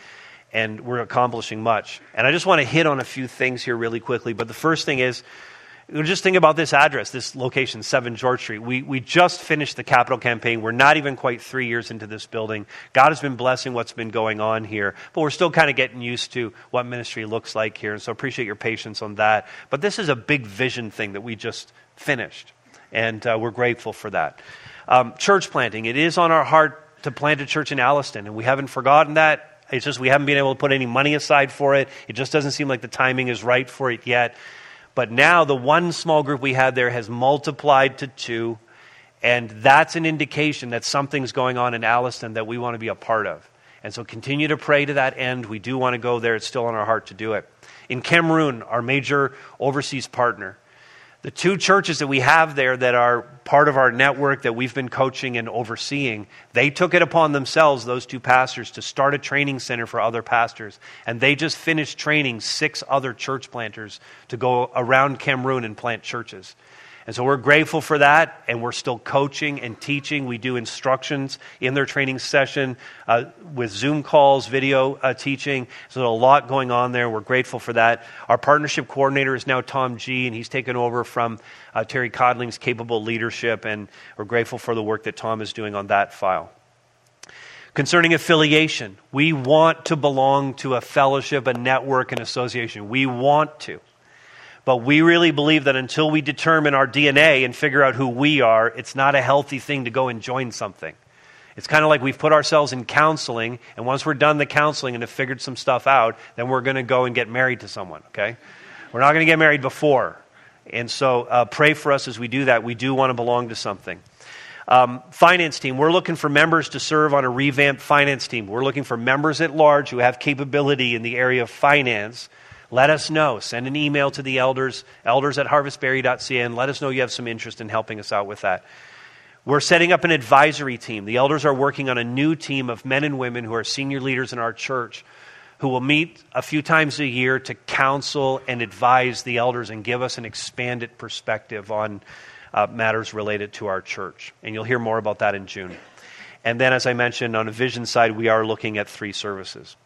and we're accomplishing much. And I just want to hit on a few things here really quickly. But the first thing is, just think about this address, this location, 7 George Street. We, we just finished the capital campaign. We're not even quite three years into this building. God has been blessing what's been going on here, but we're still kind of getting used to what ministry looks like here. And so appreciate your patience on that. But this is a big vision thing that we just finished, and uh, we're grateful for that. Um, church planting, it is on our heart to plant a church in Alliston, and we haven't forgotten that. It's just we haven't been able to put any money aside for it. It just doesn't seem like the timing is right for it yet. But now the one small group we had there has multiplied to two, and that's an indication that something's going on in Alliston that we want to be a part of. And so continue to pray to that end. We do want to go there. It's still on our heart to do it. In Cameroon, our major overseas partner, the two churches that we have there that are part of our network that we've been coaching and overseeing, they took it upon themselves, those two pastors, to start a training center for other pastors. And they just finished training six other church planters to go around Cameroon and plant churches. And so we're grateful for that, and we're still coaching and teaching. We do instructions in their training session uh, with Zoom calls, video uh, teaching. So a lot going on there. We're grateful for that. Our partnership coordinator is now Tom G, and he's taken over from uh, Terry Codling's capable leadership, and we're grateful for the work that Tom is doing on that file. Concerning affiliation, we want to belong to a fellowship, a network, an association. We want to. But we really believe that until we determine our DNA and figure out who we are, it's not a healthy thing to go and join something. It's kind of like we've put ourselves in counseling, and once we're done the counseling and have figured some stuff out, then we're going to go and get married to someone, okay? We're not going to get married before. And so uh, pray for us as we do that. We do want to belong to something. Um, finance team, we're looking for members to serve on a revamped finance team. We're looking for members at large who have capability in the area of finance let us know. Send an email to the elders, elders at harvestbarrie.ca, and let us know you have some interest in helping us out with that. We're setting up an advisory team. The elders are working on a new team of men and women who are senior leaders in our church who will meet a few times a year to counsel and advise the elders and give us an expanded perspective on uh, matters related to our church. And you'll hear more about that in June. And then, as I mentioned, on a vision side, we are looking at three services.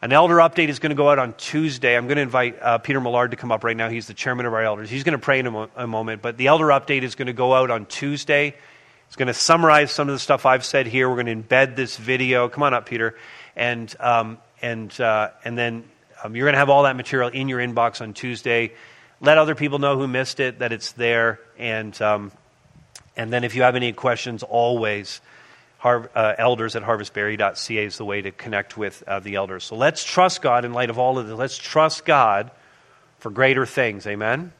An elder update is going to go out on Tuesday. I'm going to invite uh, Peter Millard to come up right now. He's the chairman of our elders. He's going to pray in a, mo- a moment, but the elder update is going to go out on Tuesday. It's going to summarize some of the stuff I've said here. We're going to embed this video. Come on up, Peter. And, um, and, uh, and then um, you're going to have all that material in your inbox on Tuesday. Let other people know who missed it that it's there. And, um, and then if you have any questions, always har- uh, elders at harvestbarrie.ca is the way to connect with uh, the elders. So let's trust God in light of all of this. Let's trust God for greater things. Amen?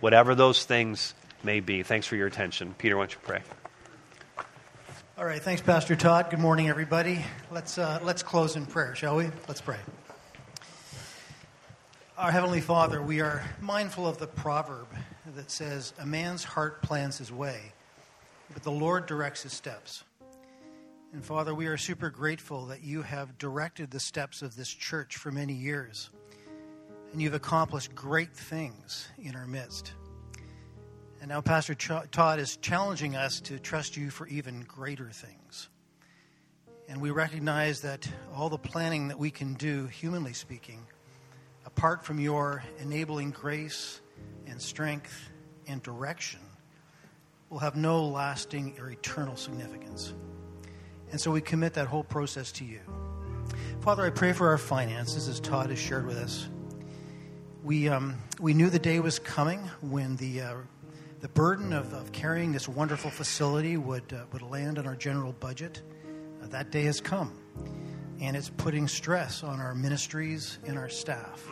Whatever those things may be. Thanks for your attention. Peter, why don't you pray? All right, thanks, Pastor Todd. Good morning, everybody. Let's, uh, let's close in prayer, shall we? Let's pray. Our Heavenly Father, we are mindful of the proverb that says, A man's heart plans his way, but the Lord directs his steps. And Father, we are super grateful that you have directed the steps of this church for many years. And you've accomplished great things in our midst. And now Pastor Todd is challenging us to trust you for even greater things. And we recognize that all the planning that we can do, humanly speaking, apart from your enabling grace and strength and direction, will have no lasting or eternal significance. And so we commit that whole process to you. Father, I pray for our finances, as Todd has shared with us. We, um, we knew the day was coming when the, uh, the burden of, of carrying this wonderful facility would, uh, would land on our general budget. Uh, that day has come, and it's putting stress on our ministries and our staff.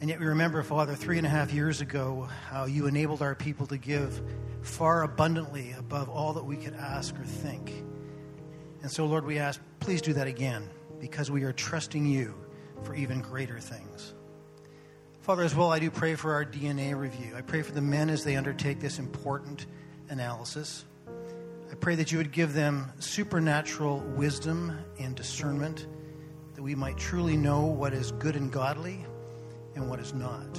And yet we remember, Father, three and a half years ago, how you enabled our people to give far abundantly above all that we could ask or think. And so, Lord, we ask, please do that again because we are trusting you for even greater things. Father, as well, I do pray for our DNA review. I pray for the men as they undertake this important analysis. I pray that you would give them supernatural wisdom and discernment, that we might truly know what is good and godly and what is not.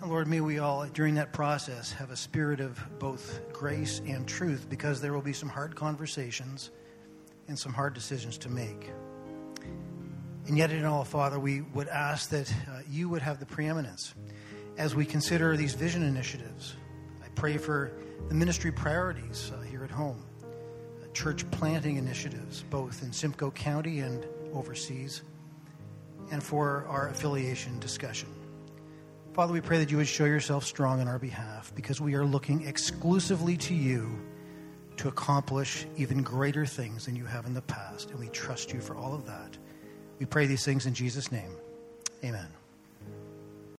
And Lord, may we all, during that process, have a spirit of both grace and truth because there will be some hard conversations and some hard decisions to make. And yet, in all, Father, we would ask that uh, you would have the preeminence as we consider these vision initiatives. I pray for the ministry priorities uh, here at home, uh, church planting initiatives, both in Simcoe County and overseas, and for our affiliation discussion. Father, we pray that you would show yourself strong on our behalf because we are looking exclusively to you to accomplish even greater things than you have in the past, and we trust you for all of that. We pray these things in Jesus' name. Amen.